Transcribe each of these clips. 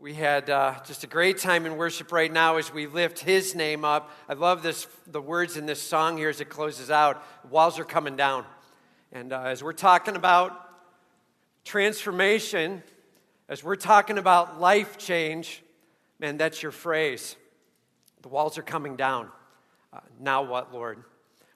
We had uh, just a great time in worship right now as we lift his name up. I love this, the words in this song here as it closes out. Walls are coming down. And uh, as we're talking about transformation, as we're talking about life change, man, that's your phrase. The walls are coming down. Uh, now what, Lord?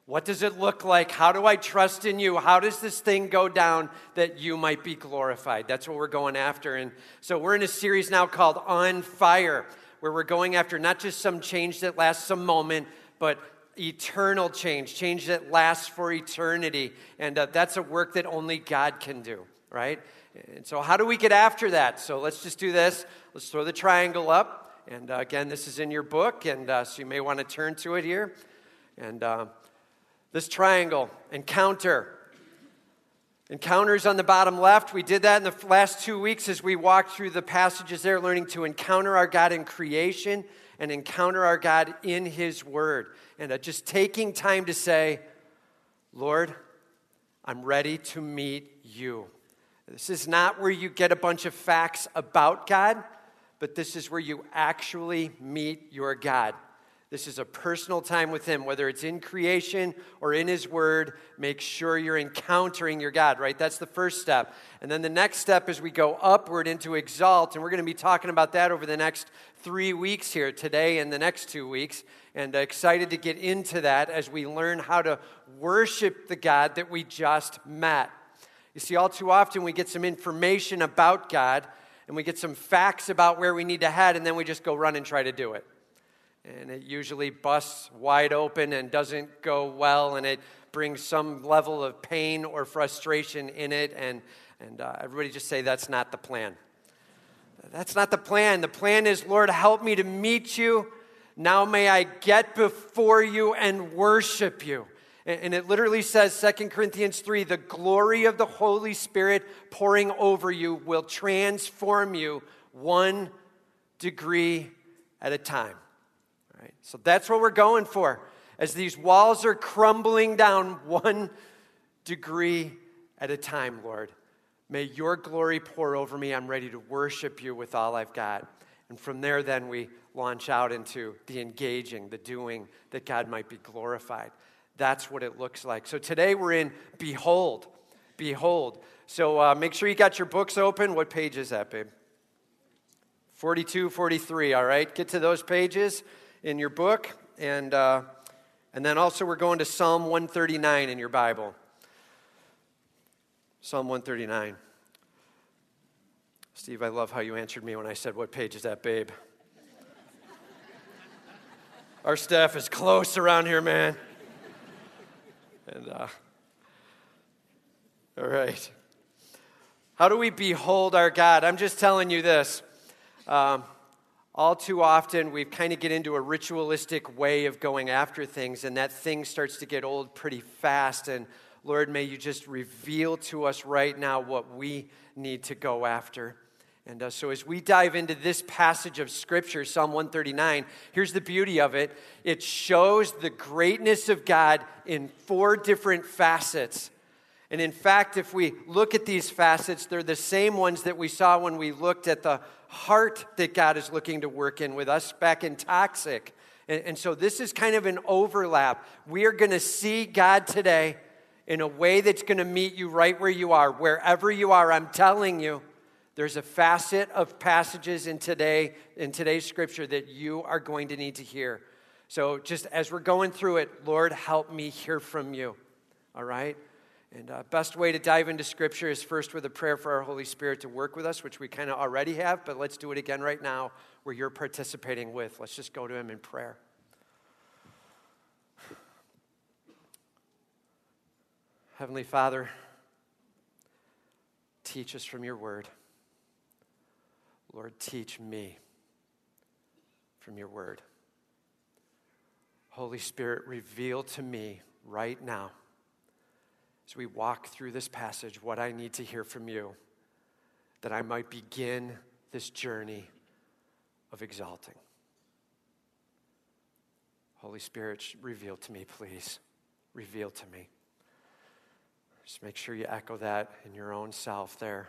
What does it look like? How do I trust in you? How does this thing go down that you might be glorified? That's what we're going after. And so we're in a series now called On Fire, where we're going after not just some change that lasts a moment, but eternal change, change that lasts for eternity. And uh, that's a work that only God can do, right? And so, how do we get after that? So, let's just do this. Let's throw the triangle up. And uh, again, this is in your book, and uh, so you may want to turn to it here. And uh, this triangle, encounter. Encounters on the bottom left. We did that in the last two weeks as we walked through the passages there, learning to encounter our God in creation and encounter our God in His Word. And uh, just taking time to say, Lord, I'm ready to meet you. This is not where you get a bunch of facts about God, but this is where you actually meet your God. This is a personal time with Him, whether it's in creation or in His Word. Make sure you're encountering your God, right? That's the first step. And then the next step is we go upward into exalt, and we're going to be talking about that over the next three weeks here, today and the next two weeks. And excited to get into that as we learn how to worship the God that we just met. You see, all too often we get some information about God and we get some facts about where we need to head, and then we just go run and try to do it and it usually busts wide open and doesn't go well, and it brings some level of pain or frustration in it. And, and uh, everybody just say, That's not the plan. That's not the plan. The plan is, Lord, help me to meet you. Now may I get before you and worship you. And it literally says, 2 Corinthians 3 the glory of the Holy Spirit pouring over you will transform you one degree at a time. Right? So that's what we're going for. As these walls are crumbling down one degree at a time, Lord, may your glory pour over me. I'm ready to worship you with all I've got. And from there, then we launch out into the engaging, the doing, that God might be glorified. That's what it looks like. So today we're in Behold. Behold. So uh, make sure you got your books open. What page is that, babe? 42, 43, all right? Get to those pages in your book. And, uh, and then also, we're going to Psalm 139 in your Bible. Psalm 139. Steve, I love how you answered me when I said, What page is that, babe? Our staff is close around here, man. And, uh, all right. How do we behold our God? I'm just telling you this. Um, all too often we kind of get into a ritualistic way of going after things, and that thing starts to get old pretty fast. And Lord, may you just reveal to us right now what we need to go after. And uh, so, as we dive into this passage of Scripture, Psalm 139, here's the beauty of it it shows the greatness of God in four different facets. And in fact, if we look at these facets, they're the same ones that we saw when we looked at the heart that God is looking to work in with us back in Toxic. And, and so this is kind of an overlap. We are going to see God today in a way that's going to meet you right where you are, wherever you are. I'm telling you, there's a facet of passages in today in today's scripture that you are going to need to hear. So just as we're going through it, Lord, help me hear from you. All right? And uh, best way to dive into Scripture is first with a prayer for our Holy Spirit to work with us, which we kind of already have, but let's do it again right now where you're participating with. Let's just go to Him in prayer. Heavenly Father, teach us from your word. Lord, teach me from your word. Holy Spirit, reveal to me right now as we walk through this passage what I need to hear from you, that I might begin this journey of exalting. Holy Spirit, reveal to me, please. Reveal to me. Just make sure you echo that in your own self there.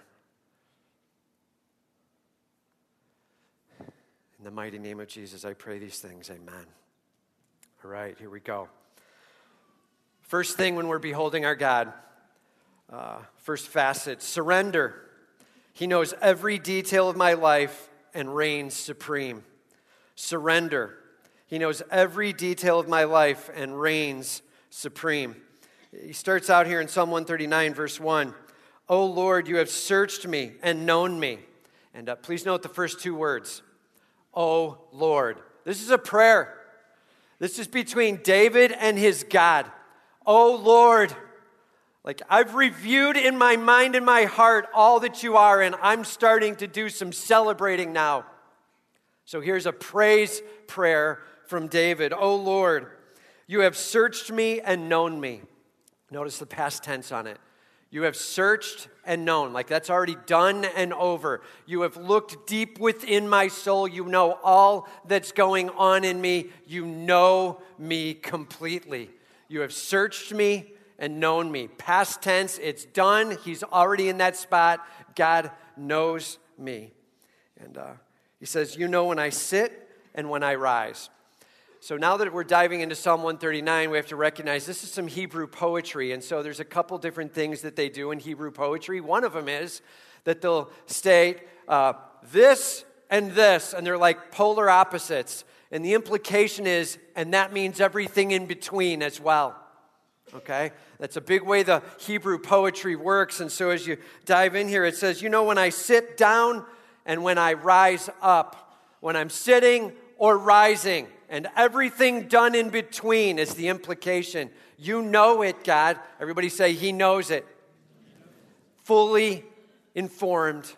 In the mighty name of Jesus, I pray these things. Amen. All right, here we go. First thing when we're beholding our God, uh, first facet surrender. He knows every detail of my life and reigns supreme. Surrender. He knows every detail of my life and reigns supreme. He starts out here in Psalm 139, verse 1. O Lord, you have searched me and known me. And uh, please note the first two words O Lord. This is a prayer. This is between David and his God. O Lord, like I've reviewed in my mind and my heart all that you are, and I'm starting to do some celebrating now. So here's a praise prayer from David O Lord, you have searched me and known me. Notice the past tense on it. You have searched and known, like that's already done and over. You have looked deep within my soul. You know all that's going on in me. You know me completely. You have searched me and known me. Past tense, it's done. He's already in that spot. God knows me. And uh, he says, You know when I sit and when I rise. So now that we're diving into Psalm 139, we have to recognize this is some Hebrew poetry. And so there's a couple different things that they do in Hebrew poetry. One of them is that they'll state uh, this and this, and they're like polar opposites. And the implication is, and that means everything in between as well. Okay? That's a big way the Hebrew poetry works. And so as you dive in here, it says, You know, when I sit down and when I rise up, when I'm sitting or rising, and everything done in between is the implication. You know it, God. Everybody say, He knows it. Fully informed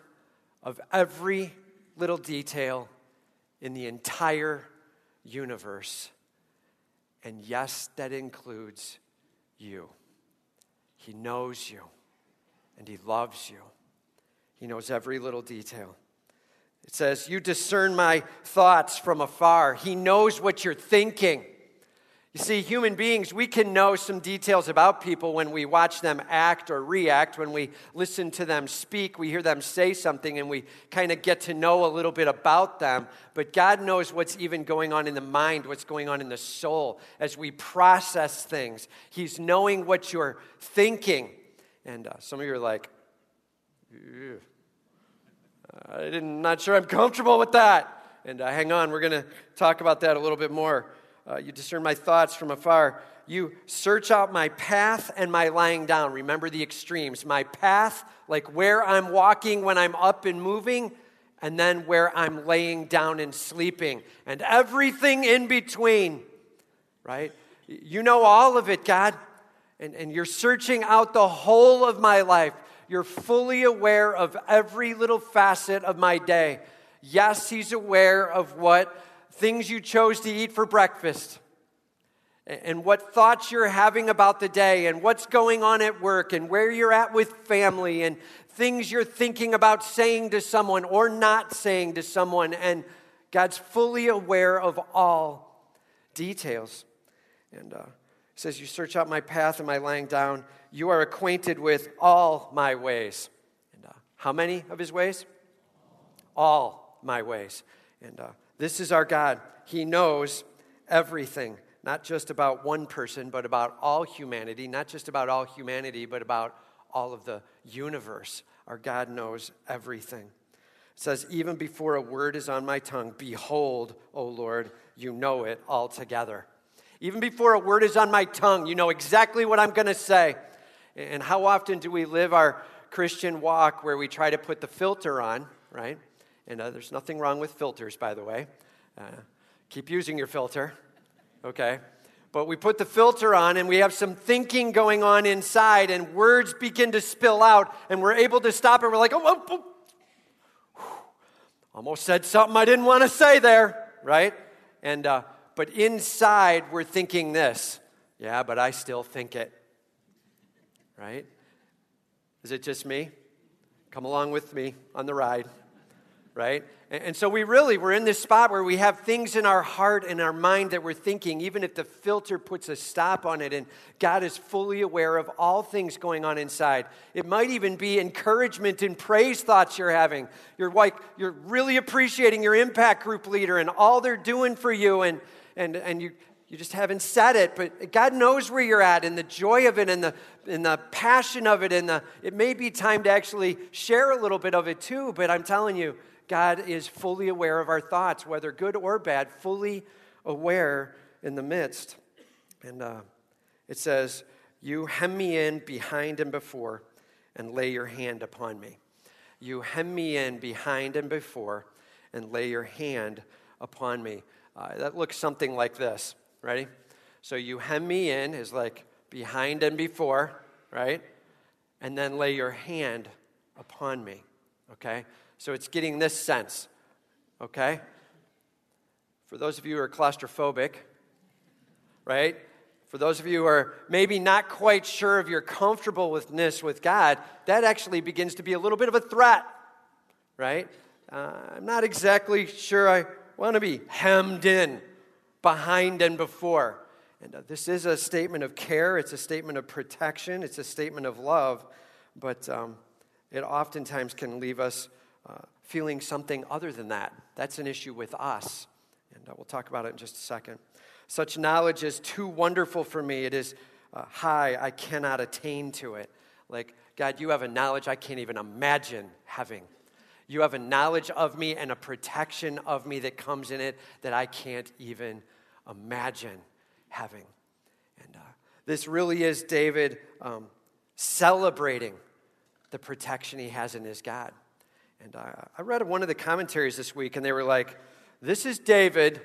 of every little detail in the entire universe. And yes, that includes you. He knows you and He loves you. He knows every little detail. It says, You discern my thoughts from afar. He knows what you're thinking. You see, human beings, we can know some details about people when we watch them act or react, when we listen to them speak, we hear them say something, and we kind of get to know a little bit about them. But God knows what's even going on in the mind, what's going on in the soul as we process things. He's knowing what you're thinking. And uh, some of you are like, I'm not sure I'm comfortable with that. And uh, hang on, we're going to talk about that a little bit more. Uh, you discern my thoughts from afar. You search out my path and my lying down. Remember the extremes. My path, like where I'm walking when I'm up and moving, and then where I'm laying down and sleeping, and everything in between, right? You know all of it, God. And, and you're searching out the whole of my life. You're fully aware of every little facet of my day. Yes, He's aware of what things you chose to eat for breakfast and what thoughts you're having about the day and what's going on at work and where you're at with family and things you're thinking about saying to someone or not saying to someone. And God's fully aware of all details. And uh, says, You search out my path and my lying down. You are acquainted with all my ways. And uh, how many of his ways? All my ways. And uh, this is our God. He knows everything, not just about one person, but about all humanity, not just about all humanity, but about all of the universe. Our God knows everything. It says, Even before a word is on my tongue, behold, O Lord, you know it altogether. Even before a word is on my tongue, you know exactly what I'm going to say. And how often do we live our Christian walk where we try to put the filter on, right? And uh, there's nothing wrong with filters, by the way. Uh, keep using your filter, okay? But we put the filter on and we have some thinking going on inside, and words begin to spill out, and we're able to stop it. We're like, oh, oh, oh. almost said something I didn't want to say there, right? And, uh, but inside, we're thinking this. Yeah, but I still think it right? Is it just me? Come along with me on the ride. Right? And, so we really, we're in this spot where we have things in our heart and our mind that we're thinking, even if the filter puts a stop on it, and God is fully aware of all things going on inside. It might even be encouragement and praise thoughts you're having. You're like, you're really appreciating your impact group leader and all they're doing for you, and, and, and you, you just haven't said it, but God knows where you're at and the joy of it and the, and the passion of it. And the, it may be time to actually share a little bit of it too, but I'm telling you, God is fully aware of our thoughts, whether good or bad, fully aware in the midst. And uh, it says, You hem me in behind and before, and lay your hand upon me. You hem me in behind and before, and lay your hand upon me. Uh, that looks something like this. Ready? So you hem me in is like behind and before, right? And then lay your hand upon me. Okay? So it's getting this sense, okay? For those of you who are claustrophobic, right? For those of you who are maybe not quite sure of your comfortableness with this with God, that actually begins to be a little bit of a threat, right? Uh, I'm not exactly sure I want to be hemmed in behind and before. And uh, this is a statement of care, it's a statement of protection, it's a statement of love, but um, it oftentimes can leave us uh, feeling something other than that. That's an issue with us. And uh, we'll talk about it in just a second. Such knowledge is too wonderful for me. It is uh, high. I cannot attain to it. Like, God, you have a knowledge I can't even imagine having. You have a knowledge of me and a protection of me that comes in it that I can't even imagine having. And uh, this really is David um, celebrating the protection he has in his God. And I, I read one of the commentaries this week, and they were like, This is David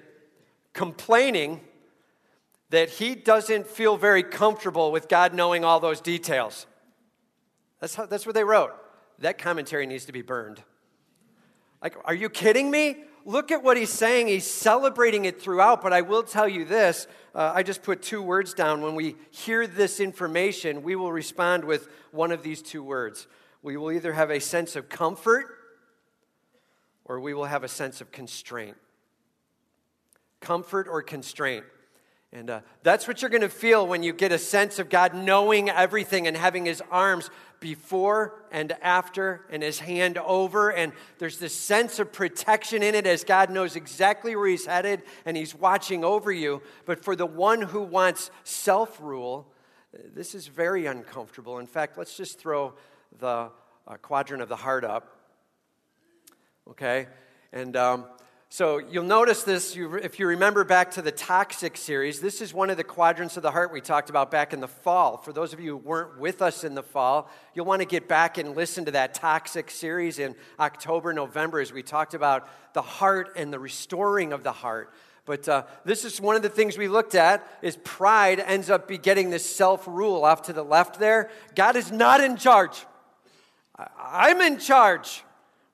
complaining that he doesn't feel very comfortable with God knowing all those details. That's, how, that's what they wrote. That commentary needs to be burned. Like, are you kidding me? Look at what he's saying. He's celebrating it throughout, but I will tell you this. Uh, I just put two words down. When we hear this information, we will respond with one of these two words. We will either have a sense of comfort or we will have a sense of constraint. Comfort or constraint. And uh, that's what you're going to feel when you get a sense of God knowing everything and having his arms before and after and his hand over. And there's this sense of protection in it as God knows exactly where he's headed and he's watching over you. But for the one who wants self rule, this is very uncomfortable. In fact, let's just throw the uh, quadrant of the heart up okay? And um, so you'll notice this if you remember back to the toxic series. This is one of the quadrants of the heart we talked about back in the fall. For those of you who weren't with us in the fall, you'll want to get back and listen to that toxic series in October, November, as we talked about the heart and the restoring of the heart. But uh, this is one of the things we looked at is pride ends up be getting this self-rule off to the left there. God is not in charge. I'm in charge,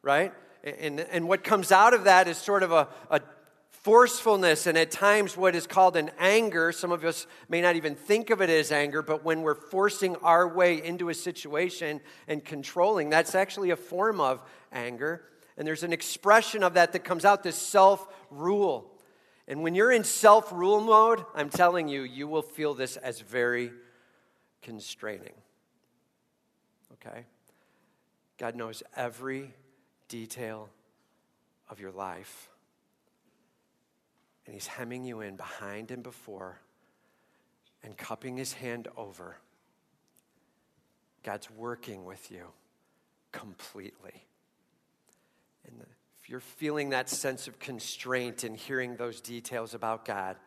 right? And, and what comes out of that is sort of a, a forcefulness and at times what is called an anger. Some of us may not even think of it as anger, but when we're forcing our way into a situation and controlling, that's actually a form of anger. And there's an expression of that that comes out this self rule. And when you're in self rule mode, I'm telling you, you will feel this as very constraining. Okay? God knows every detail of your life. And he's hemming you in behind and before and cupping his hand over. God's working with you completely. And if you're feeling that sense of constraint in hearing those details about God,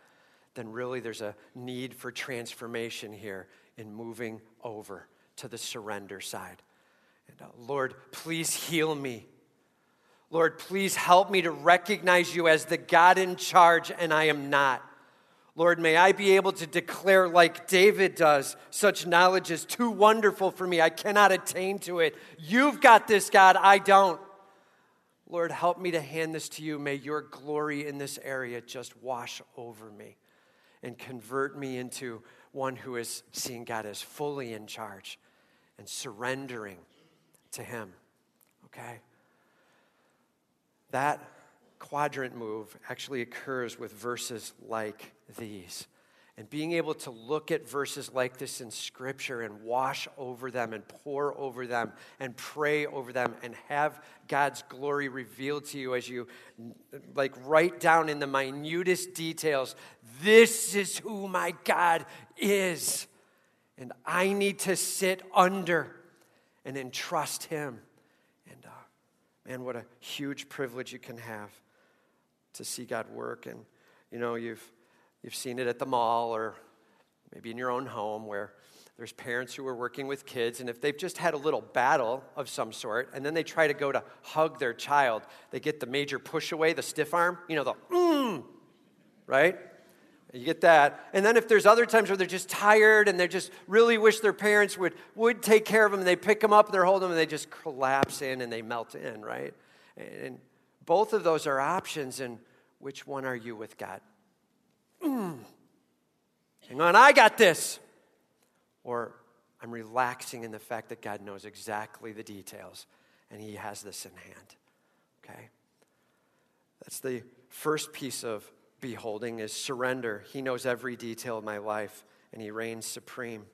then really there's a need for transformation here in moving over to the surrender side. And uh, Lord, please heal me Lord, please help me to recognize you as the God in charge, and I am not. Lord, may I be able to declare, like David does, such knowledge is too wonderful for me. I cannot attain to it. You've got this, God. I don't. Lord, help me to hand this to you. May your glory in this area just wash over me and convert me into one who is seeing God as fully in charge and surrendering to Him. Okay? That quadrant move actually occurs with verses like these. And being able to look at verses like this in Scripture and wash over them and pour over them and pray over them and have God's glory revealed to you as you like write down in the minutest details this is who my God is. And I need to sit under and entrust Him. Man, what a huge privilege you can have to see God work. And you know, you've You've seen it at the mall or maybe in your own home where there's parents who are working with kids, and if they've just had a little battle of some sort, and then they try to go to hug their child, they get the major push away, the stiff arm, you know, the mm, right? You get that. And then if there's other times where they're just tired and they just really wish their parents would, would take care of them, and they pick them up and they're holding them and they just collapse in and they melt in, right? And both of those are options, and which one are you with God? hang on, I got this. Or I'm relaxing in the fact that God knows exactly the details and He has this in hand. Okay? That's the first piece of beholding is surrender. He knows every detail of my life and He reigns supreme.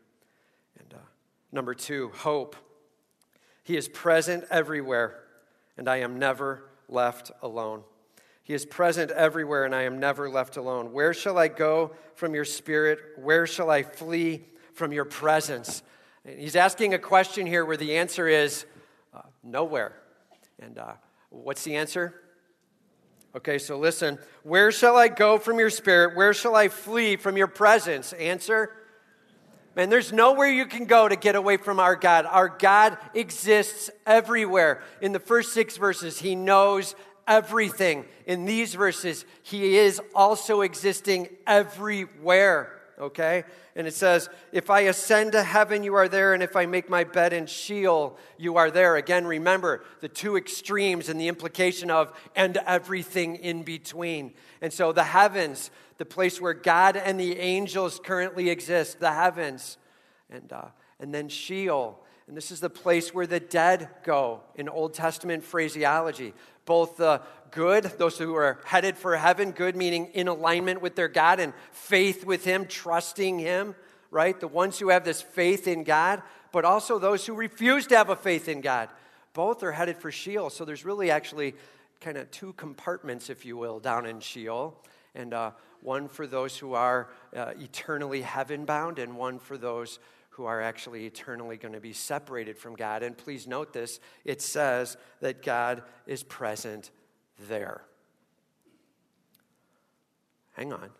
And uh, number two, hope. He is present everywhere and I am never left alone. He is present everywhere, and I am never left alone. Where shall I go from your spirit? Where shall I flee from your presence? And he's asking a question here where the answer is uh, nowhere. And uh, what's the answer? Okay, so listen. Where shall I go from your spirit? Where shall I flee from your presence? Answer. Man, there's nowhere you can go to get away from our God. Our God exists everywhere. In the first six verses, He knows everything. In these verses, he is also existing everywhere, okay? And it says, If I ascend to heaven, you are there, and if I make my bed in Sheol, you are there. Again, remember the two extremes and the implication of, and everything in between. And so the heavens, the place where God and the angels currently exist, the heavens. And, uh, and then Sheol. And this is the place where the dead go in Old Testament phraseology both the good, those who are headed for heaven, good meaning in alignment with their God and faith with Him, trusting Him, right? The ones who have this faith in God, but also those who refuse to have a faith in God. Both are headed for Sheol. So there's really actually kind of two compartments, if you will, down in Sheol. And uh, one for those who are uh, eternally heaven bound, and one for those who are actually eternally going to be separated from God. And please note this it says that God is present there. Hang on.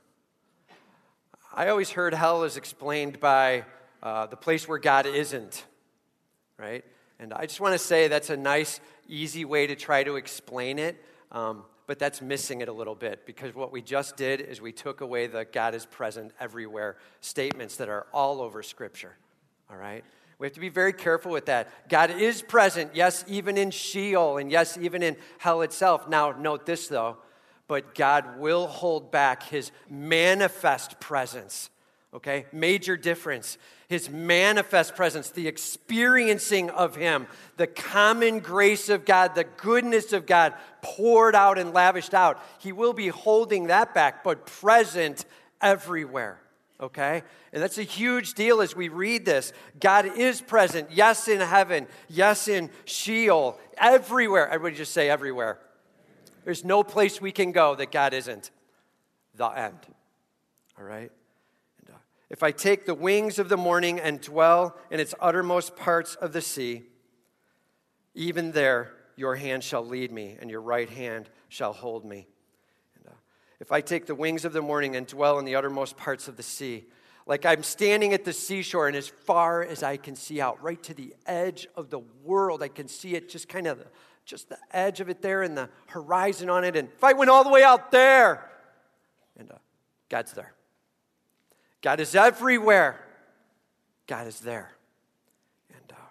I always heard hell is explained by uh, the place where God isn't, right? And I just want to say that's a nice, easy way to try to explain it. Um, but that's missing it a little bit because what we just did is we took away the God is present everywhere statements that are all over Scripture all right? We have to be very careful with that. God is present, yes, even in Sheol, and yes, even in hell itself. Now, note this though, but God will hold back his manifest presence. Okay? Major difference. His manifest presence, the experiencing of Him, the common grace of God, the goodness of God poured out and lavished out. He will be holding that back, but present everywhere okay? And that's a huge deal as we read this. God is present, yes, in heaven, yes, in Sheol, everywhere. Everybody just say everywhere. There's no place we can go that God isn't. The end, all right? Uh, if I take the wings of the morning and dwell in its uttermost parts of the sea, even there your hand shall lead me, and your right hand shall hold me. If I take the wings of the morning and dwell in the uttermost parts of the sea, like I'm standing at the seashore, and as far as I can see out, right to the edge of the world, I can see it just kind of just the edge of it there and the horizon on it. And if I went all the way out there, and uh, God's there. God is everywhere. God is there. And uh,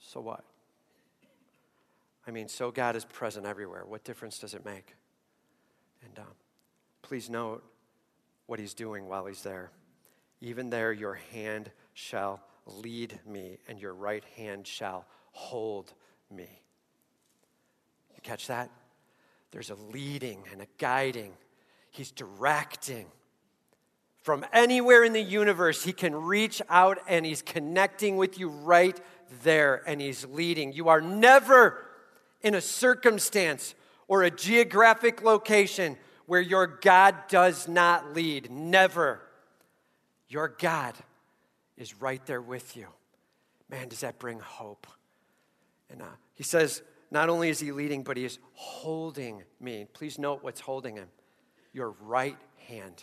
so what? I mean, so God is present everywhere. What difference does it make? And um, please note what he's doing while he's there. Even there, your hand shall lead me, and your right hand shall hold me. You catch that? There's a leading and a guiding, He's directing. From anywhere in the universe, He can reach out and He's connecting with you right there and He's leading. You are never in a circumstance or a geographic location where your God does not lead. Never. Your God is right there with you. Man, does that bring hope. And uh, he says, not only is he leading, but he is holding me. Please note what's holding him your right hand.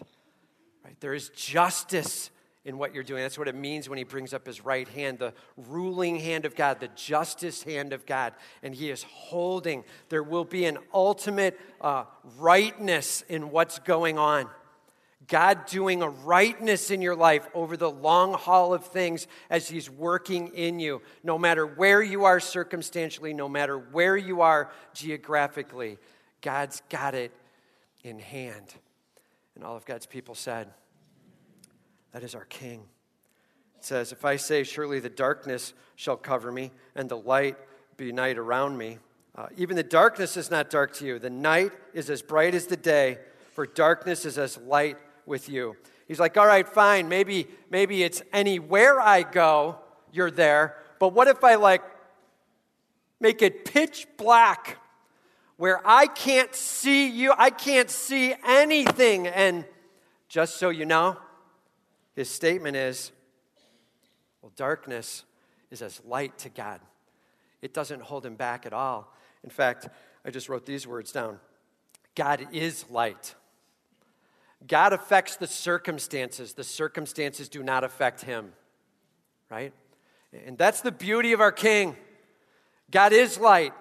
Right? There is justice in what you're doing. That's what it means when he brings up his right hand, the ruling hand of God, the justice hand of God. And he is holding. There will be an ultimate uh, rightness in what's going on. God doing a rightness in your life over the long haul of things as He's working in you, no matter where you are circumstantially, no matter where you are geographically. God's got it in hand. And all of God's people said, That is our King. It says, If I say, Surely the darkness shall cover me, and the light be night around me, uh, even the darkness is not dark to you. The night is as bright as the day, for darkness is as light with you. He's like, all right, fine, maybe, maybe it's anywhere I go, you're there. But what if I like make it pitch black where I can't see you, I can't see anything? And just so you know, his statement is, well, darkness is as light to God. It doesn't hold him back at all. In fact, I just wrote these words down God is light. God affects the circumstances, the circumstances do not affect him, right? And that's the beauty of our King. God is light,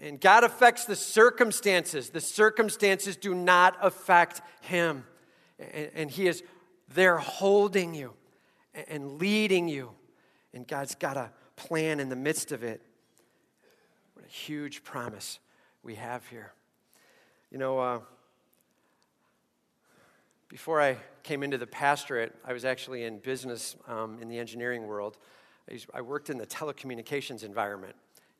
and God affects the circumstances. The circumstances do not affect him. And, he is there holding you and leading you. And God's got a plan in the midst of it. What a huge promise we have here. You know, uh, before I came into the pastorate, I was actually in business um, in the engineering world. I, used, I, worked in the telecommunications environment,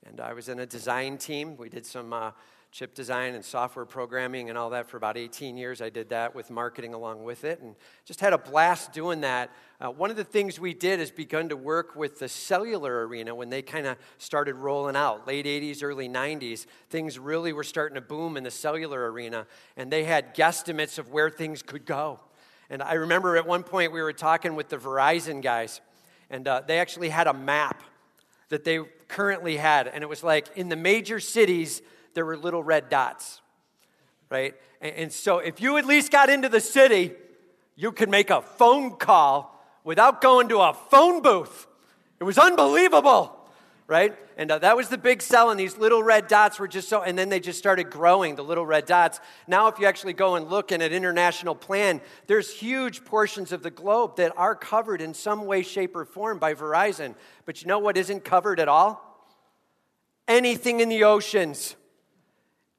and I was in a design team. We did some uh, chip design and software programming and all that for about 18 years. I did that with marketing along with it and just had a blast doing that. Uh, one of the things we did is begun to work with the cellular arena when they kind of started rolling out, late 80s, early 90s. Things really were starting to boom in the cellular arena, and they had guesstimates of where things could go. And I remember at one point we were talking with the Verizon guys, and uh, they actually had a map that they currently had, and it was like in the major cities, there were little red dots, right? And, and so if you at least got into the city, you could make a phone call without going to a phone booth. It was unbelievable, right? And uh, that was the big sell, and these little red dots were just so, and then they just started growing, the little red dots. Now, if you actually go and look in an international plan, there's huge portions of the globe that are covered in some way, shape, or form by Verizon. But you know what isn't covered at all? Anything in the oceans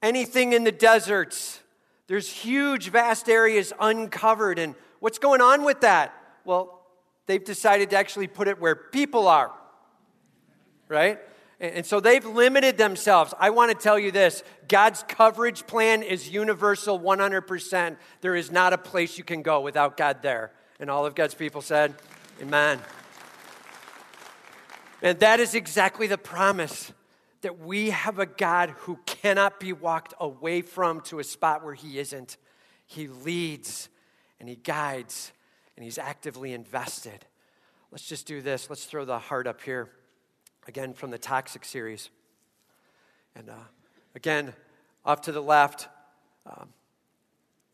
anything in the deserts. There's huge, vast areas uncovered. And what's going on with that? Well, they've decided to actually put it where people are, right? And so they've limited themselves. I want to tell you this God's coverage plan is universal 100%. There is not a place you can go without God there. And all of God's people said, Amen. And that is exactly the promise that we have a God who cannot be walked away from to a spot where He isn't. He leads and He guides and He's actively invested. Let's just do this. Let's throw the heart up here again from the Toxic series. And uh, again, off to the left, um,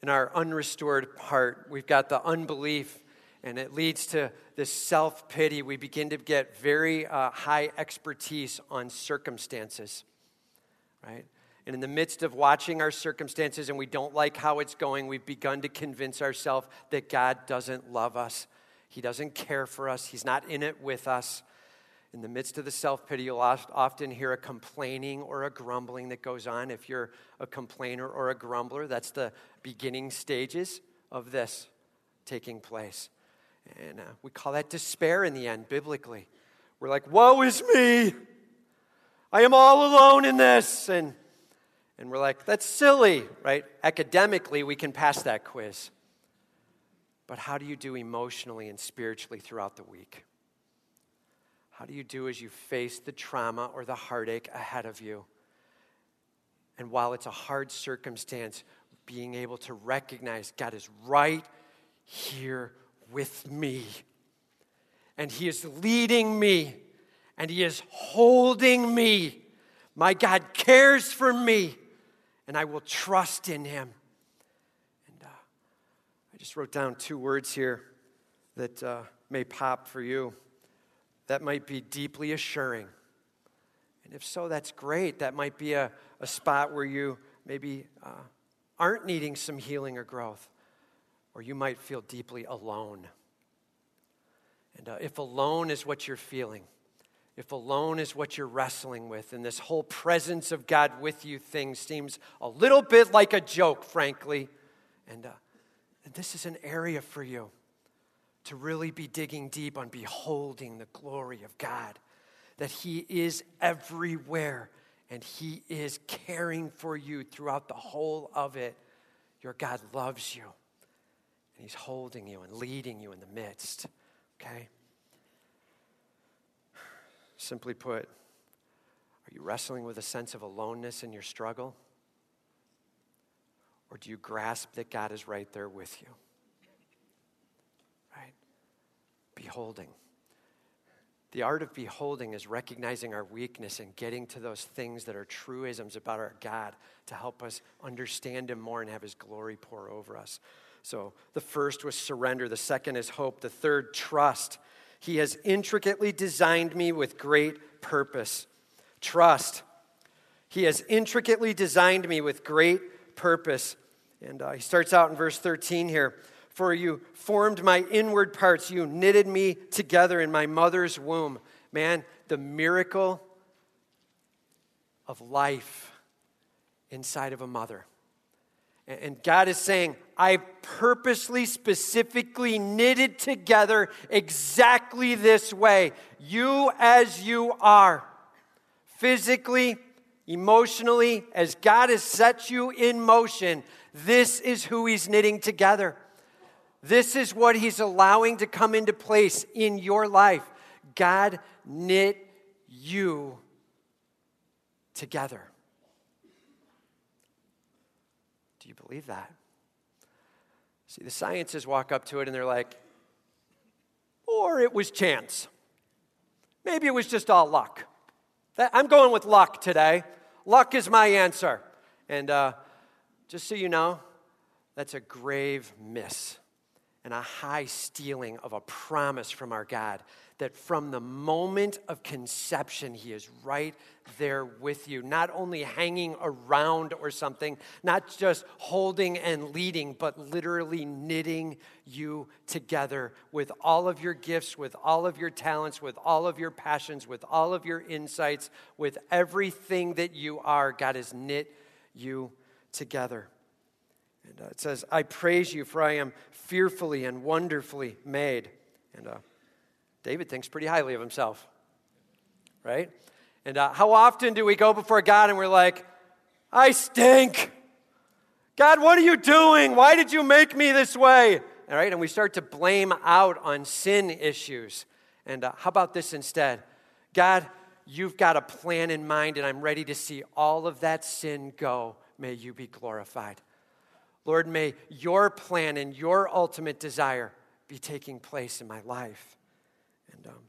in our unrestored heart, we've got the unbelief and it leads to this self pity. We begin to get very uh, high expertise on circumstances, right? And in the midst of watching our circumstances and we don't like how it's going, we've begun to convince ourselves that God doesn't love us. He doesn't care for us. He's not in it with us. In the midst of the self pity, you'll often hear a complaining or a grumbling that goes on. If you're a complainer or a grumbler, that's the beginning stages of this taking place. And uh, we call that despair in the end, biblically. We're like, woe is me. I am all alone in this. And, and we're like, that's silly, right? Academically, we can pass that quiz. But how do you do emotionally and spiritually throughout the week? How do you do as you face the trauma or the heartache ahead of you? And while it's a hard circumstance, being able to recognize God is right here with me. And He is leading me, and He is holding me. My God cares for me, and I will trust in Him. And uh, I just wrote down two words here that uh, may pop for you. That might be deeply assuring. And if so, that's great. That might be a, a spot where you maybe uh, aren't needing some healing or growth, or you might feel deeply alone. And uh, if alone is what you're feeling, if alone is what you're wrestling with, and this whole presence of God with you thing seems a little bit like a joke, frankly, and, uh, and this is an area for you to really be digging deep on beholding the glory of God, that He is everywhere and He is caring for you throughout the whole of it. Your God loves you, and He's holding you and leading you in the midst. Okay? Simply put, are you wrestling with a sense of aloneness in your struggle? Or do you grasp that God is right there with you? Right? Beholding. The art of beholding is recognizing our weakness and getting to those things that are truisms about our God to help us understand Him more and have His glory pour over us. So the first was surrender, the second is hope, the third, trust. He has intricately designed me with great purpose. Trust. He has intricately designed me with great purpose. And uh, he starts out in verse 13 here. For you formed my inward parts, you knitted me together in my mother's womb. Man, the miracle of life inside of a mother. And God is saying, I purposely, specifically knitted together exactly this way. You as you are, physically, emotionally, as God has set you in motion, this is who He's knitting together. This is what He's allowing to come into place in your life. God knit you together. Do you believe that? See, the sciences walk up to it and they're like, or it was chance. Maybe it was just all luck. I'm going with luck today. Luck is my answer. And uh, just so you know, that's a grave miss and a high stealing of a promise from our God that from the moment of conception, He is right there with you, not only hanging around or something, not just holding and leading, but literally knitting you together with all of your gifts, with all of your talents, with all of your passions, with all of your insights, with everything that you are. God has knit you together. And uh, it says, I praise you, for I am fearfully and wonderfully made. And uh, David thinks pretty highly of himself, right? And uh, how often do we go before God and we're like, I stink. God, what are you doing? Why did you make me this way? All right, and we start to blame out on sin issues. And uh, how about this instead? God, you've got a plan in mind, and I'm ready to see all of that sin go. May you be glorified. Lord, may your plan and your ultimate desire be taking place in my life. And um,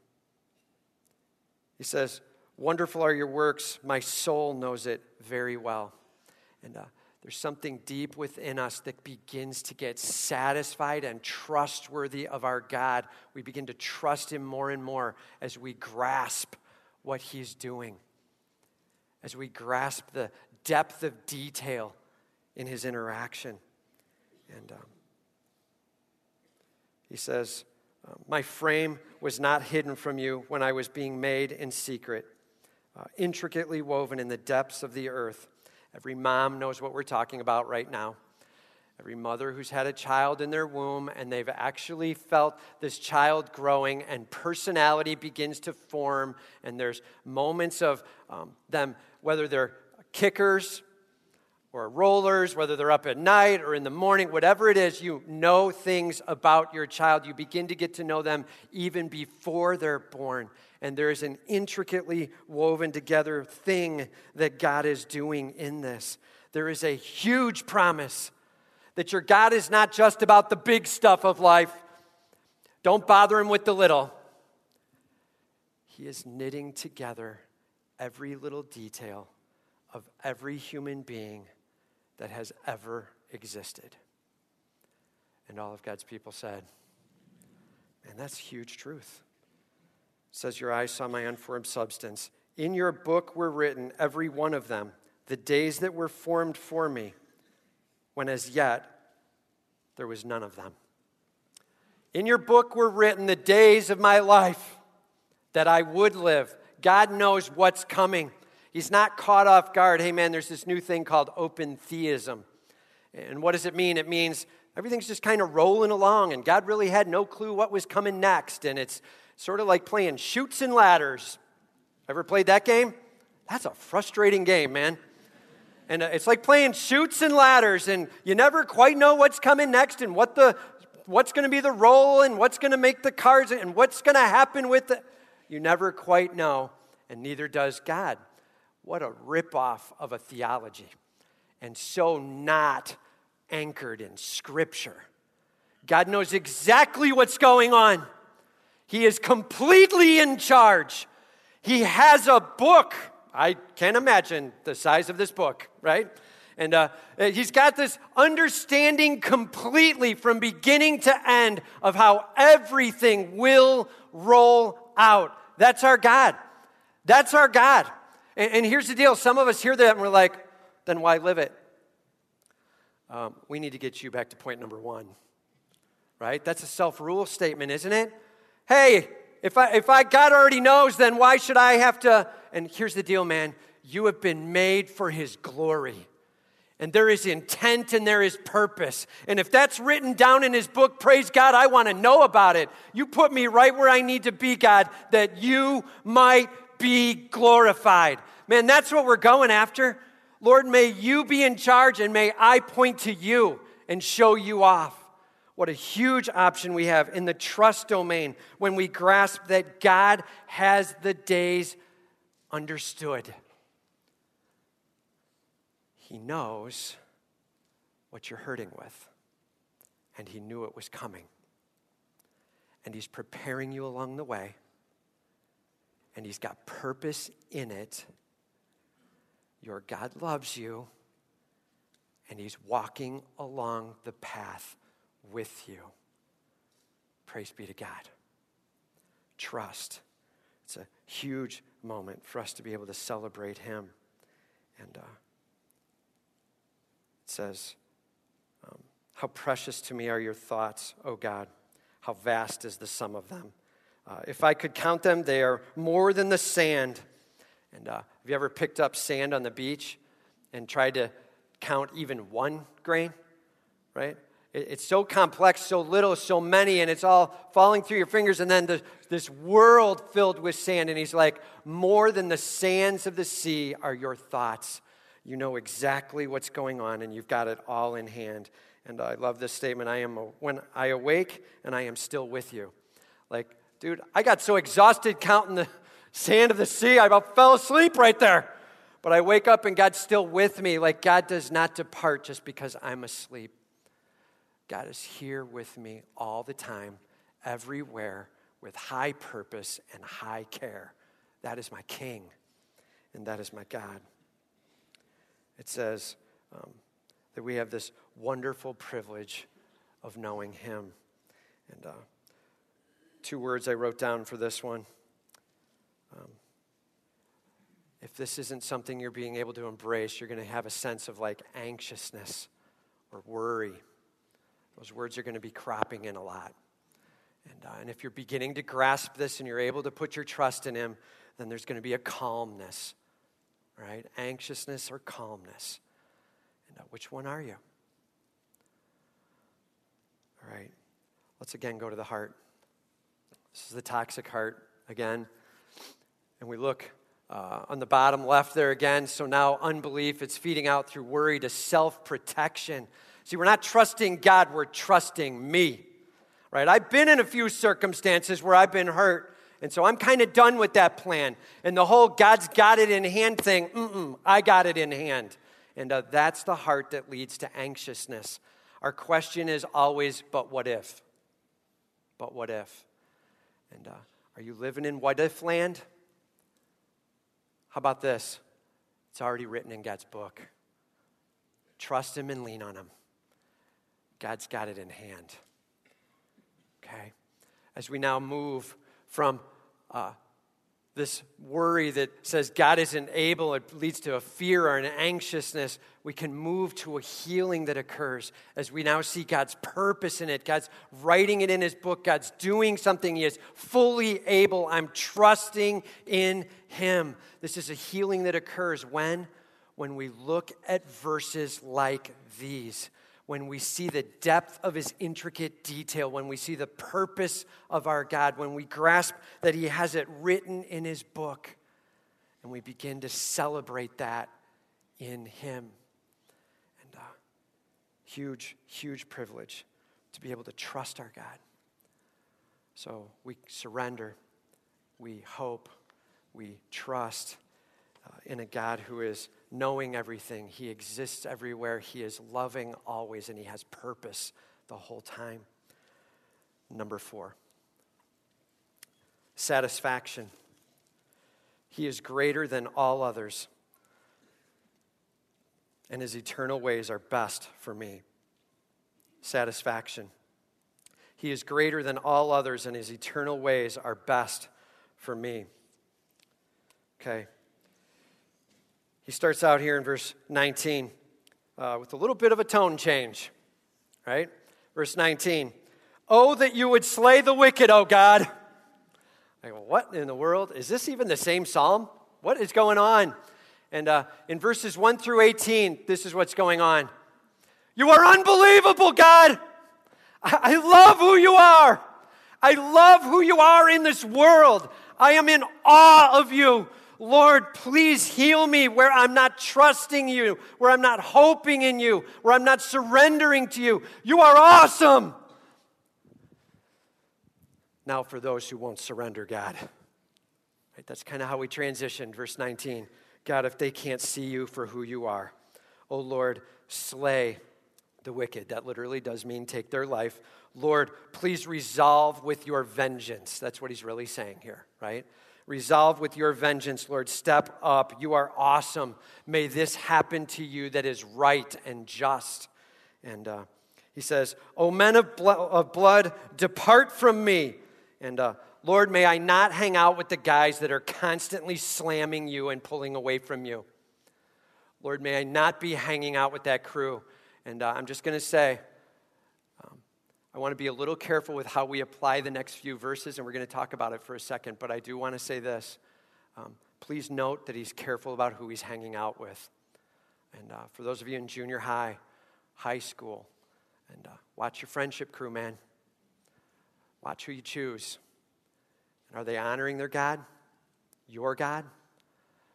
he says, Wonderful are your works. My soul knows it very well. And uh, there's something deep within us that begins to get satisfied and trustworthy of our God. We begin to trust Him more and more as we grasp what He's doing, as we grasp the depth of detail in His interaction. And um, He says, uh, My frame was not hidden from you when I was being made in secret, uh, intricately woven in the depths of the earth. Every mom knows what we're talking about right now. every mother who's had a child in their womb and they've actually felt this child growing and personality begins to form, and there's moments of um, them, whether they're kickers or rollers, whether they're up at night or in the morning, whatever it is, you know things about your child. You begin to get to know them even before they're born. And there's an intricately woven together thing that God is doing in this. There is a huge promise that your God is not just about the big stuff of life. Don't bother him with the little. He is knitting together every little detail of every human being that has ever existed. And all of God's people said, and that's huge truth. It says, Your eyes saw my unformed substance. In your book were written, every one of them, the days that were formed for me, when as yet there was none of them. In your book were written the days of my life that I would live. God knows what's coming. He's not caught off guard. Hey, man, there's this new thing called open theism. And what does it mean? It means everything's just kind of rolling along, and God really had no clue what was coming next. And it's sort of like playing Chutes and Ladders. Ever played that game? That's a frustrating game, man. And uh, it's like playing Chutes and Ladders, and you never quite know what's coming next and what the what's going to be the roll and what's going to make the cards and what's going to happen with it. You never quite know, and neither does God. What a ripoff of a theology, and so not anchored in Scripture. God knows exactly what's going on. He is completely in charge. He has a book. I can't imagine the size of this book, right? And uh, he's got this understanding completely from beginning to end of how everything will roll out. That's our God. That's our God. And, and here's the deal some of us hear that and we're like, then why live it? Um, we need to get you back to point number one, right? That's a self rule statement, isn't it? Hey, if I, if I, God already knows, then why should I have to? And here's the deal, man. You have been made for His glory. And there is intent and there is purpose. And if that's written down in His book, praise God, I want to know about it. You put me right where I need to be, God, that you might be glorified. Man, that's what we're going after. Lord, may you be in charge and may I point to you and show you off. What a huge option we have in the trust domain when we grasp that God has the days understood. He knows what you're hurting with, and He knew it was coming. And He's preparing you along the way and He's got purpose in it. Your God loves you, and He's walking along the path with you. Praise be to God. Trust. It's a huge moment for us to be able to celebrate Him. And uh, it says, um, How precious to me are your thoughts, O God. How vast is the sum of them. Uh, if I could count them, they are more than the sand. And uh, have you ever picked up sand on the beach and tried to count even one grain? Right? It, it's so complex, so little, so many, and it's all falling through your fingers. And then the, this world filled with sand. And he's like, More than the sands of the sea are your thoughts. You know exactly what's going on, and you've got it all in hand. And I love this statement I am when I awake and I am still with you. Like Dude, I got so exhausted counting the sand of the sea, I about fell asleep right there. But I wake up and God's still with me. Like God does not depart just because I'm asleep. God is here with me all the time, everywhere, with high purpose and high care. That is my King, and that is my God. It says um, that we have this wonderful privilege of knowing Him. And uh, two words I wrote down for this one. Um, if this isn't something you're being able to embrace, you're going to have a sense of like anxiousness or worry. Those words are going to be cropping in a lot. And, uh, and if you're beginning to grasp this and you're able to put your trust in Him, then there's going to be a calmness, right? Anxiousness or calmness. And uh, which one are you? All right, let's again go to the heart. This is the toxic heart again. And we look uh, on the bottom left there again. So now unbelief, it's feeding out through worry to self protection. See, we're not trusting God, we're trusting me. Right? I've been in a few circumstances where I've been hurt. And so I'm kind of done with that plan. And the whole God's got it in hand thing, mm-mm, I got it in hand. And uh, that's the heart that leads to anxiousness. Our question is always, but what if? But what if? And uh, are you living in what if land? How about this? It's already written in God's book. Trust Him and lean on Him. God's got it in hand. Okay? As we now move from uh, this worry that says God isn't able, it leads to a fear or an anxiousness, we can move to a healing that occurs as we now see God's purpose in it. God's writing it in His book, God's doing something. He is fully able. I'm trusting in Him. This is a healing that occurs when? When we look at verses like these when we see the depth of his intricate detail, when we see the purpose of our God, when we grasp that he has it written in his book, and we begin to celebrate that in him. Huge, huge privilege to be able to trust our God. So we surrender, we hope, we trust uh, in a God who is knowing everything. He exists everywhere. He is loving always, and He has purpose the whole time. Number four, satisfaction. He is greater than all others, and His eternal ways are best for me. Satisfaction. He is greater than all others, and His eternal ways are best for me. Okay. He starts out here in verse 19 uh, with a little bit of a tone change, right? Verse 19 Oh, that you would slay the wicked, O God. I go, what in the world? Is this even the same psalm? What is going on? And uh, in verses 1 through 18, this is what's going on. You are unbelievable, God. I, love who you are. I love who you are in this world. I am in awe of you. Lord, please heal me where I'm not trusting you, where I'm not hoping in you, where I'm not surrendering to you. You are awesome. Now, for those who won't surrender, God. Right, that's kind of how we transitioned. Verse 19 God, if they can't see you for who you are, oh Lord, slay the wicked. That literally does mean take their life. Lord, please resolve with your vengeance. That's what he's really saying here, right? Resolve with your vengeance, Lord. Step up. You are awesome. May this happen to you that is right and just. And uh, he says, O men of, blo- of, blood, depart from me. And uh, Lord, may I not hang out with the guys that are constantly slamming you and pulling away from you. Lord, may I not be hanging out with that crew. And uh, I'm just going to say, I want to be a little careful with how we apply the next few verses, and we're going to talk about it for a second. But I do want to say this. Um, please note that he's careful about who he's hanging out with. And uh, for those of you in junior high, high school, and uh, watch your friendship crew, man. Watch who you choose. And are they honoring their God? Your God?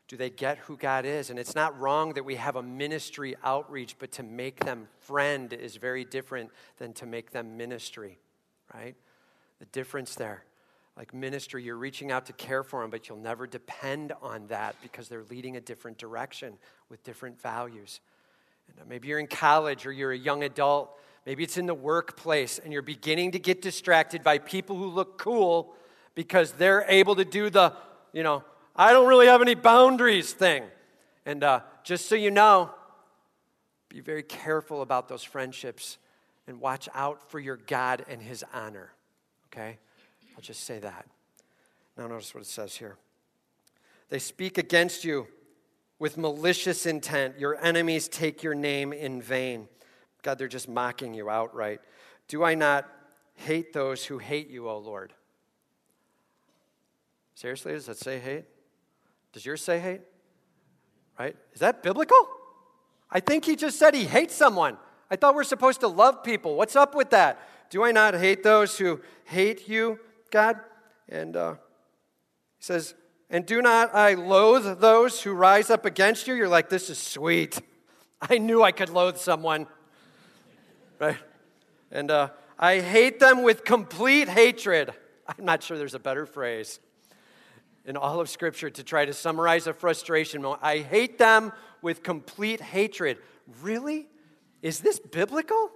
Do they get who God is? And it's not wrong that we have a ministry outreach, but to make them friend is very different than to make them ministry, right? The difference there. Like ministry, you're reaching out to care for them, but you'll never depend on that because they're leading a different direction with different values. And uh, maybe you're in college or you're a young adult. Maybe it's in the workplace and you're beginning to get distracted by people who look cool because they're able to do the, you know, I don't really have any boundaries thing. And uh, just so you know, be very careful about those friendships and watch out for your God and his honor. Okay? I'll just say that. Now, notice what it says here. They speak against you with malicious intent. Your enemies take your name in vain. God, they're just mocking you outright. Do I not hate those who hate you, O Lord? Seriously, does that say hate? Does yours say hate? Right? Is that biblical? I think he just said he hates someone. I thought we're supposed to love people. What's up with that? Do I not hate those who hate you, God? And uh, he says, And do not I loathe those who rise up against you? You're like, This is sweet. I knew I could loathe someone. Right? And uh, I hate them with complete hatred. I'm not sure there's a better phrase in all of Scripture to try to summarize a frustration. I hate them with complete hatred. Really? Is this biblical?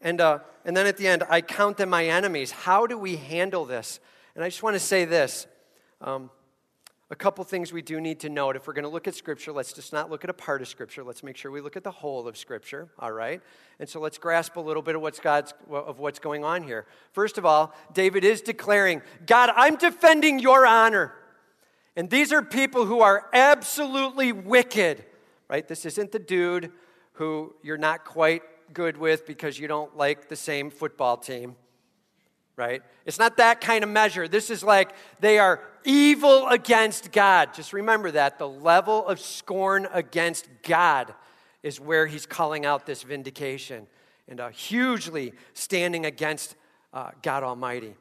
And, uh, and then at the end, I count them my enemies. How do we handle this? And I just want to say this. Um, a couple things we do need to note. If we're going to look at Scripture, let's just not look at a part of Scripture. Let's make sure we look at the whole of Scripture, all right? And so let's grasp a little bit of what's, God's, of what's going on here. First of all, David is declaring, God, I'm defending your honor. And these are people who are absolutely wicked, right? This isn't the dude who you're not quite good with because you don't like the same football team, right? It's not that kind of measure. This is like they are evil against God. Just remember that. The level of scorn against God is where he's calling out this vindication and uh, hugely standing against uh, God Almighty.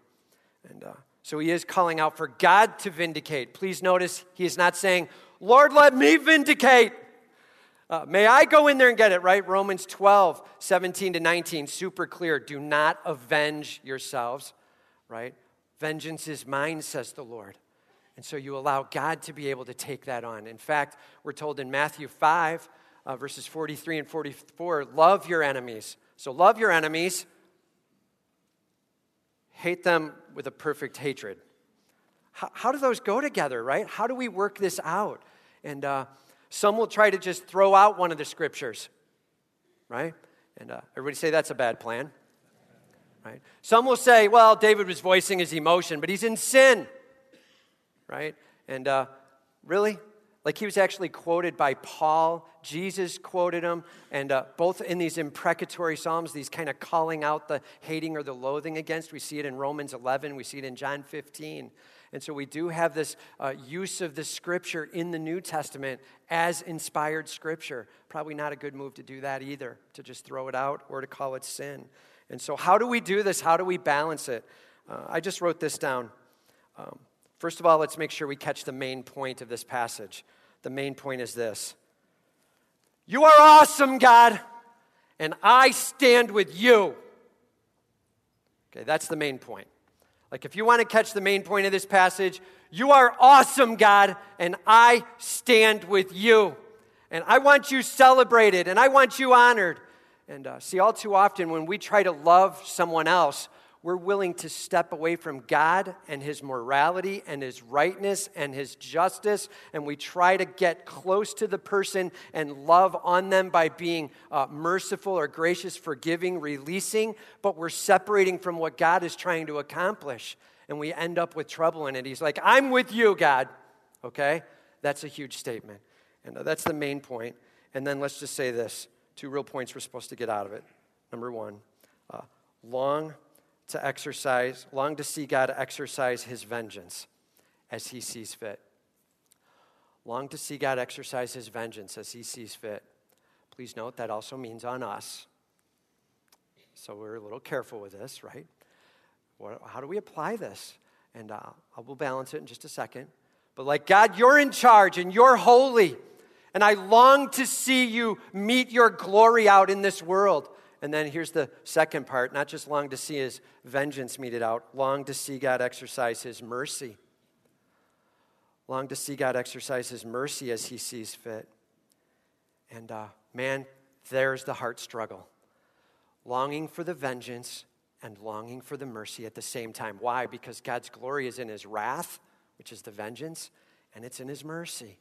And uh, so he is calling out for God to vindicate. Please notice he is not saying, Lord, let me vindicate. Uh, may I go in there and get it, right? Romans 12, 17 to 19, super clear. Do not avenge yourselves, right? Vengeance is mine, says the Lord. And so you allow God to be able to take that on. In fact, we're told in Matthew 5, uh, verses 43 and 44, love your enemies. So love your enemies, hate them with a perfect hatred. How, how do those go together, right? How do we work this out? And, uh, some will try to just throw out one of the scriptures, right? And uh, everybody say that's a bad plan, right? Some will say, well, David was voicing his emotion, but he's in sin, right? And uh, really? Like he was actually quoted by Paul. Jesus quoted him. And uh, both in these imprecatory Psalms, these kind of calling out the hating or the loathing against, we see it in Romans 11, we see it in John 15. And so we do have this uh, use of the scripture in the New Testament as inspired scripture. Probably not a good move to do that either, to just throw it out or to call it sin. And so, how do we do this? How do we balance it? Uh, I just wrote this down. Um, first of all, let's make sure we catch the main point of this passage. The main point is this You are awesome, God, and I stand with you. Okay, that's the main point. Like, if you want to catch the main point of this passage, you are awesome, God, and I stand with you. And I want you celebrated, and I want you honored. And uh, see, all too often when we try to love someone else, we're willing to step away from God and His morality and His rightness and His justice, and we try to get close to the person and love on them by being uh, merciful or gracious, forgiving, releasing, but we're separating from what God is trying to accomplish, and we end up with trouble in it. He's like, I'm with you, God. Okay? That's a huge statement. And uh, that's the main point. And then let's just say this two real points we're supposed to get out of it. Number one, uh, long to exercise, long to see God exercise his vengeance as he sees fit. Long to see God exercise his vengeance as he sees fit. Please note that also means on us. So we're a little careful with this, right? How do we apply this? And uh, I will balance it in just a second. But like, God, you're in charge and you're holy. And I long to see you mete your glory out in this world. And then here's the second part not just long to see his vengeance meted out, long to see God exercise his mercy. Long to see God exercise his mercy as he sees fit. And uh, man, there's the heart struggle. Longing for the vengeance and longing for the mercy at the same time. Why? Because God's glory is in his wrath, which is the vengeance, and it's in his mercy,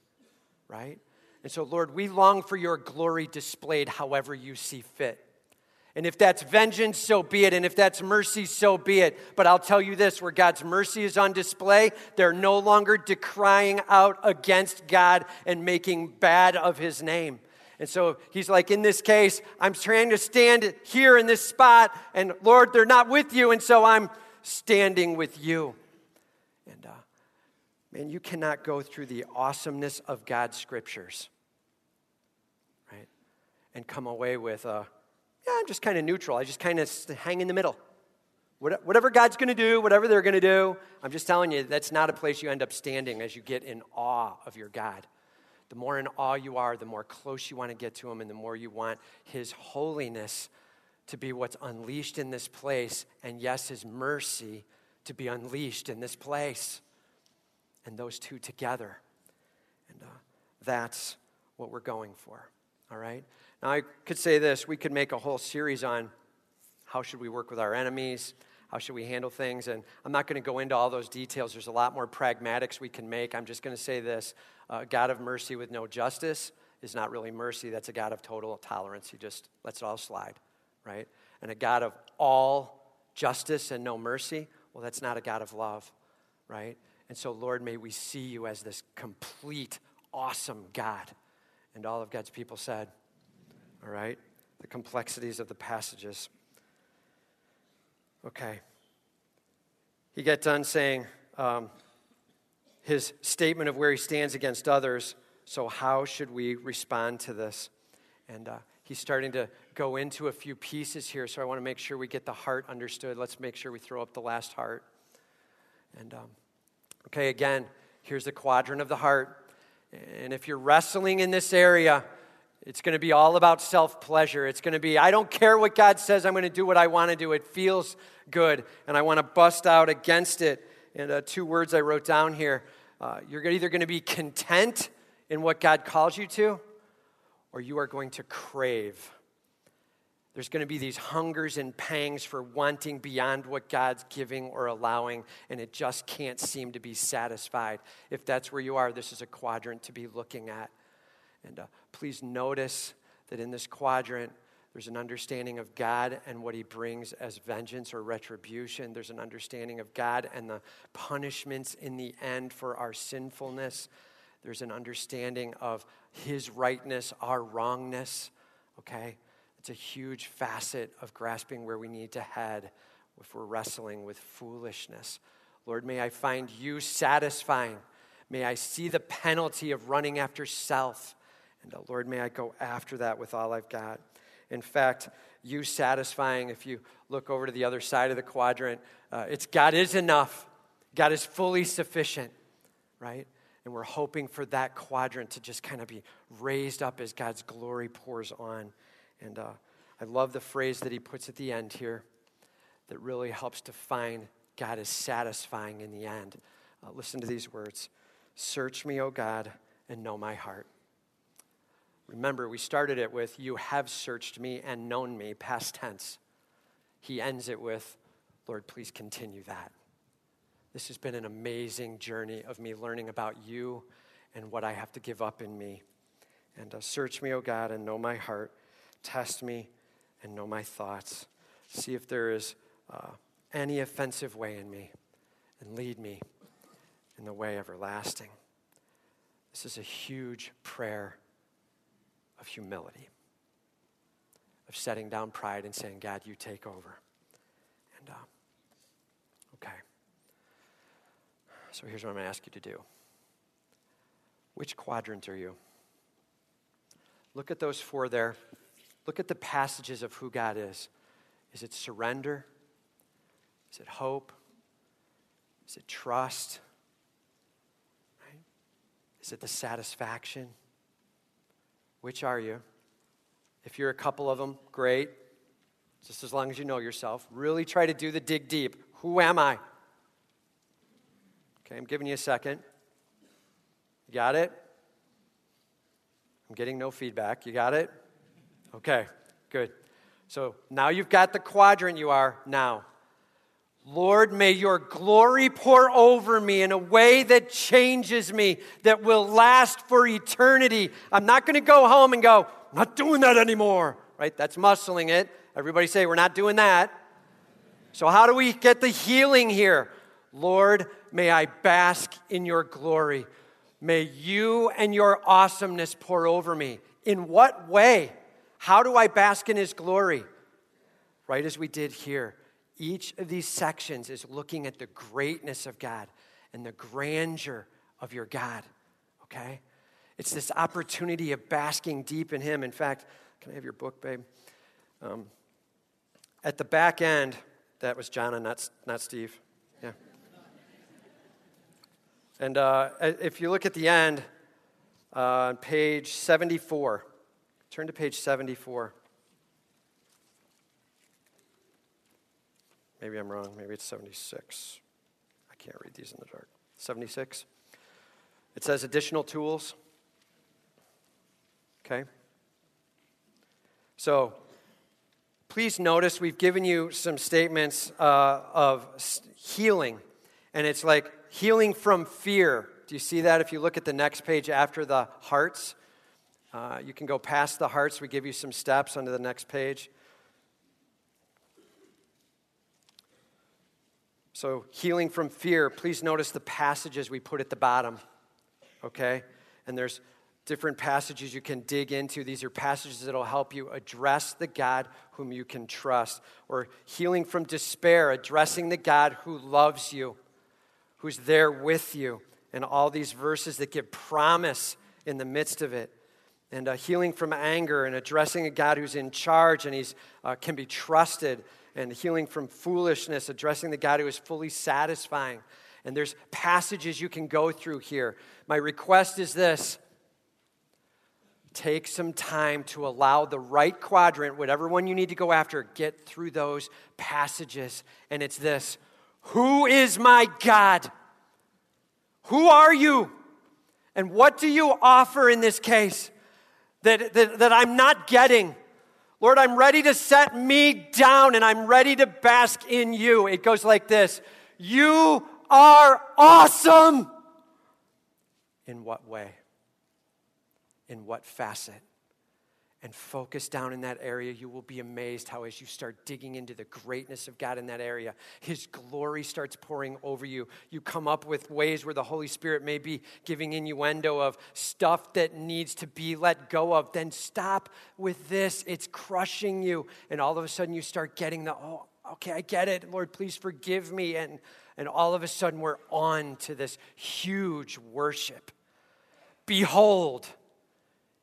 right? And so, Lord, we long for your glory displayed however you see fit. And if that's vengeance, so be it. And if that's mercy, so be it. But I'll tell you this where God's mercy is on display, they're no longer decrying out against God and making bad of his name. And so he's like, in this case, I'm trying to stand here in this spot, and Lord, they're not with you, and so I'm standing with you. And uh, man, you cannot go through the awesomeness of God's scriptures, right? And come away with a, yeah, I'm just kind of neutral. I just kind of hang in the middle. Whatever God's going to do, whatever they're going to do, I'm just telling you, that's not a place you end up standing as you get in awe of your God. The more in awe you are, the more close you want to get to Him, and the more you want His holiness to be what's unleashed in this place, and yes, His mercy to be unleashed in this place. And those two together. And uh, that's what we're going for. All right? Now, I could say this we could make a whole series on how should we work with our enemies how should we handle things and i'm not going to go into all those details. There's a lot more pragmatics we can make. I'm just going to say this uh, god of mercy with no justice is not really mercy. That's a god of total tolerance. He just lets it all slide right? And a god of all justice and no mercy well that's not a god of love right? And so lord may we see you as this complete awesome god. And all of god's people said all right? The complexities of the passages. Okay. He got done saying um, his statement of where he stands against others. So, how should we respond to this? And uh, he's starting to go into a few pieces here, so I want to make sure we get the heart understood. Let's make sure we throw up the last heart. And, um, okay, again, here's the quadrant of the heart. And if you're wrestling in this area, it's going to be all about self pleasure. It's going to be, I don't care what God says, I'm going to do what I want to do. It feels good, and I want to bust out against it. And uh, two words I wrote down here uh, you're either going to be content in what God calls you to, or you are going to crave. There's going to be these hungers and pangs for wanting beyond what God's giving or allowing, and it just can't seem to be satisfied. If that's where you are, this is a quadrant to be looking at. And uh, please notice that in this quadrant, there's an understanding of God and what he brings as vengeance or retribution. There's an understanding of God and the punishments in the end for our sinfulness. There's an understanding of his rightness, our wrongness. Okay? It's a huge facet of grasping where we need to head if we're wrestling with foolishness. Lord, may I find you satisfying. May I see the penalty of running after self and uh, Lord, may I go after that with all I've got. In fact, you satisfying, if you look over to the other side of the quadrant, uh, it's God is enough. God is fully sufficient, right? And we're hoping for that quadrant to just kind of be raised up as God's glory pours on. And uh, I love the phrase that he puts at the end here that really helps define God is satisfying in the end. Uh, listen to these words Search me, O God, and know my heart. Remember, we started it with, You have searched me and known me, past tense. He ends it with, Lord, please continue that. This has been an amazing journey of me learning about you and what I have to give up in me. And uh, search me, O God, and know my heart. Test me and know my thoughts. See if there is uh, any offensive way in me, and lead me in the way everlasting. This is a huge prayer of humility, of setting down pride and saying, God, you take over. And, uh, okay. So here's what I'm going to ask you to do. Which quadrant are you? Look at those four there. Look at the passages of who God is. Is it surrender? Is it hope? Is it trust? Right? Is it the satisfaction? Which are you? If you're a couple of them, great. Just as long as you know yourself. Really try to do the dig deep. Who am I? Okay, I'm giving you a second. You got it? I'm getting no feedback. You got it? Okay, good. So now you've got the quadrant you are now. Lord, may your glory pour over me in a way that changes me, that will last for eternity. I'm not going to go home and go, I'm not doing that anymore, right? That's muscling it. Everybody say, we're not doing that. So, how do we get the healing here? Lord, may I bask in your glory. May you and your awesomeness pour over me. In what way? How do I bask in his glory? Right as we did here each of these sections is looking at the greatness of God and the grandeur of your God, okay? It's this opportunity of basking deep in Him. In fact, can I have your book, babe? Um, at the back end, That was Jana, not, not Steve. Yeah. And uh, if you look at the end, uh, on page 74, turn to page 74. Maybe I'm wrong. Maybe it's 76. I can't read these in the dark. 76. It says additional tools. Okay? So, please notice we've given you some statements uh, of healing, and it's like healing from fear. Do you see that if you look at the next page after the hearts? Uh, you can go past the hearts. We give you some steps onto the next page. So, healing from fear, please notice the passages we put at the bottom, okay? And there's different passages you can dig into. These are passages that will help you address the God whom you can trust. Or healing from despair, addressing the God who loves you, who's there with you. And all these verses that give promise in the midst of it. And uh, healing from anger and addressing a God who's in charge and he uh, can be trusted and healing from foolishness, addressing the God who is fully satisfying. And there's passages you can go through here. My request is this take some time to allow the right quadrant, whatever one you need to go after, get through those passages. And it's this Who is my God? Who are you? And what do you offer in this case that, that, that I'm not getting? Lord, I'm ready to set me down and I'm ready to bask in you. It goes like this You are awesome. In what way? In what facet? And focus down in that area, you will be amazed how, as you start digging into the greatness of God in that area, His glory starts pouring over you. You come up with ways where the Holy Spirit may be giving innuendo of stuff that needs to be let go of. Then stop with this, it's crushing you. And all of a sudden, you start getting the, oh, okay, I get it. Lord, please forgive me. And, and all of a sudden, we're on to this huge worship. Behold,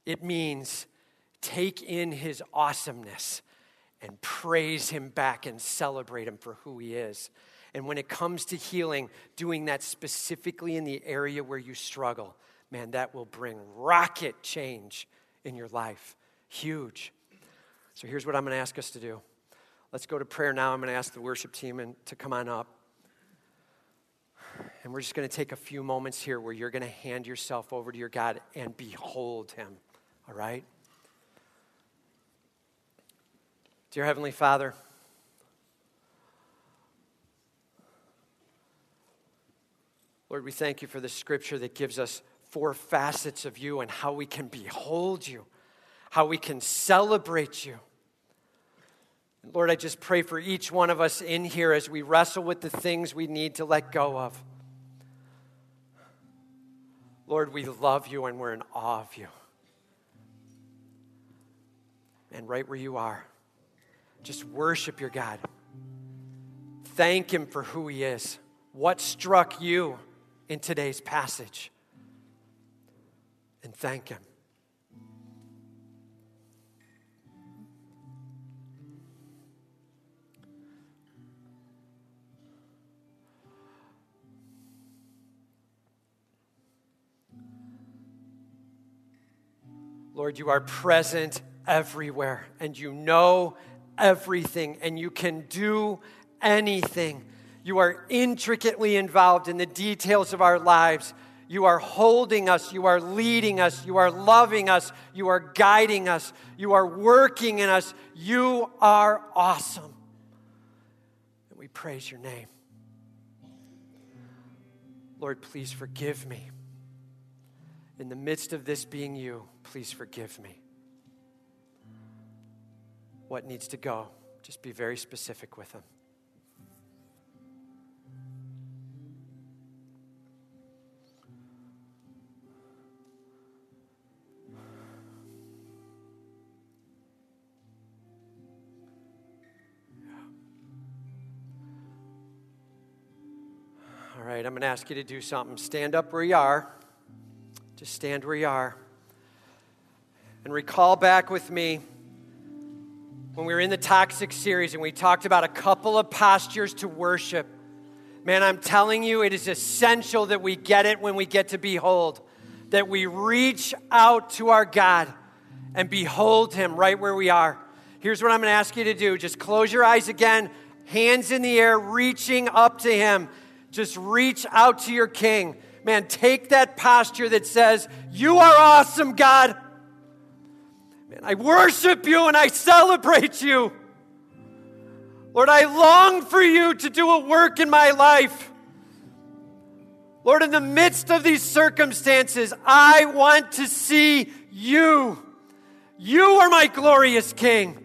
it means take in his awesomeness and praise him back and celebrate him for who he is. And when it comes to healing, doing that specifically in the area where you struggle, man, that will bring rocket change in your life. Huge. So here's what I'm going to ask us to do. Let's go to prayer now. I'm going to ask the worship team and, to come on up. And we're just going to take a few moments here where you're going to hand yourself over to your God and behold him. All right? Dear Heavenly Father, Lord, we thank you for the scripture that gives us four facets of you and how we can behold you, how we can celebrate you. Lord, I just pray for each one of us in here as we wrestle with the things we need to let go of. Lord, we love you and we're in awe of you. And right where you are, just worship your God. Thank Him for who He is. What struck you in today's passage? And thank Him. Lord, you are present everywhere, and you know everything and you can do anything. You are intricately involved in the details of our lives. You are holding us, you are leading us, you are loving us, you are guiding us, you are working in us. You are awesome. And we praise your name. Lord, please forgive me. In the midst of this being you, please forgive me what needs to go. Just be very specific with them. All right, I'm going to ask you to do something. Stand up where you are. Just stand where you are. And recall back with me when we were in the toxic series and we talked about a couple of postures to worship. Man, I'm telling you, it is essential that we get it when we get to behold, that we reach out to our God and behold Him right where we are. Here's what I'm going to ask you to do just close your eyes again, hands in the air, reaching up to Him. Just reach out to your King. Man, take that posture that says, You are awesome, God. Man, I worship you and I celebrate you. Lord, I long for you to do a work in my life. Lord, in the midst of these circumstances, I want to see you. You are my glorious King.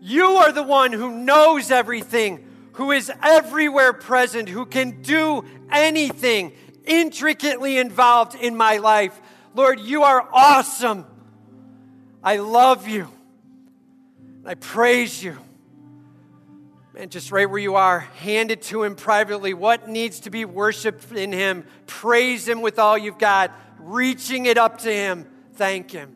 You are the one who knows everything, who is everywhere present, who can do anything intricately involved in my life. Lord, you are awesome. I love you. I praise you. And just right where you are, hand it to him privately. What needs to be worshiped in him? Praise him with all you've got, reaching it up to him. Thank him.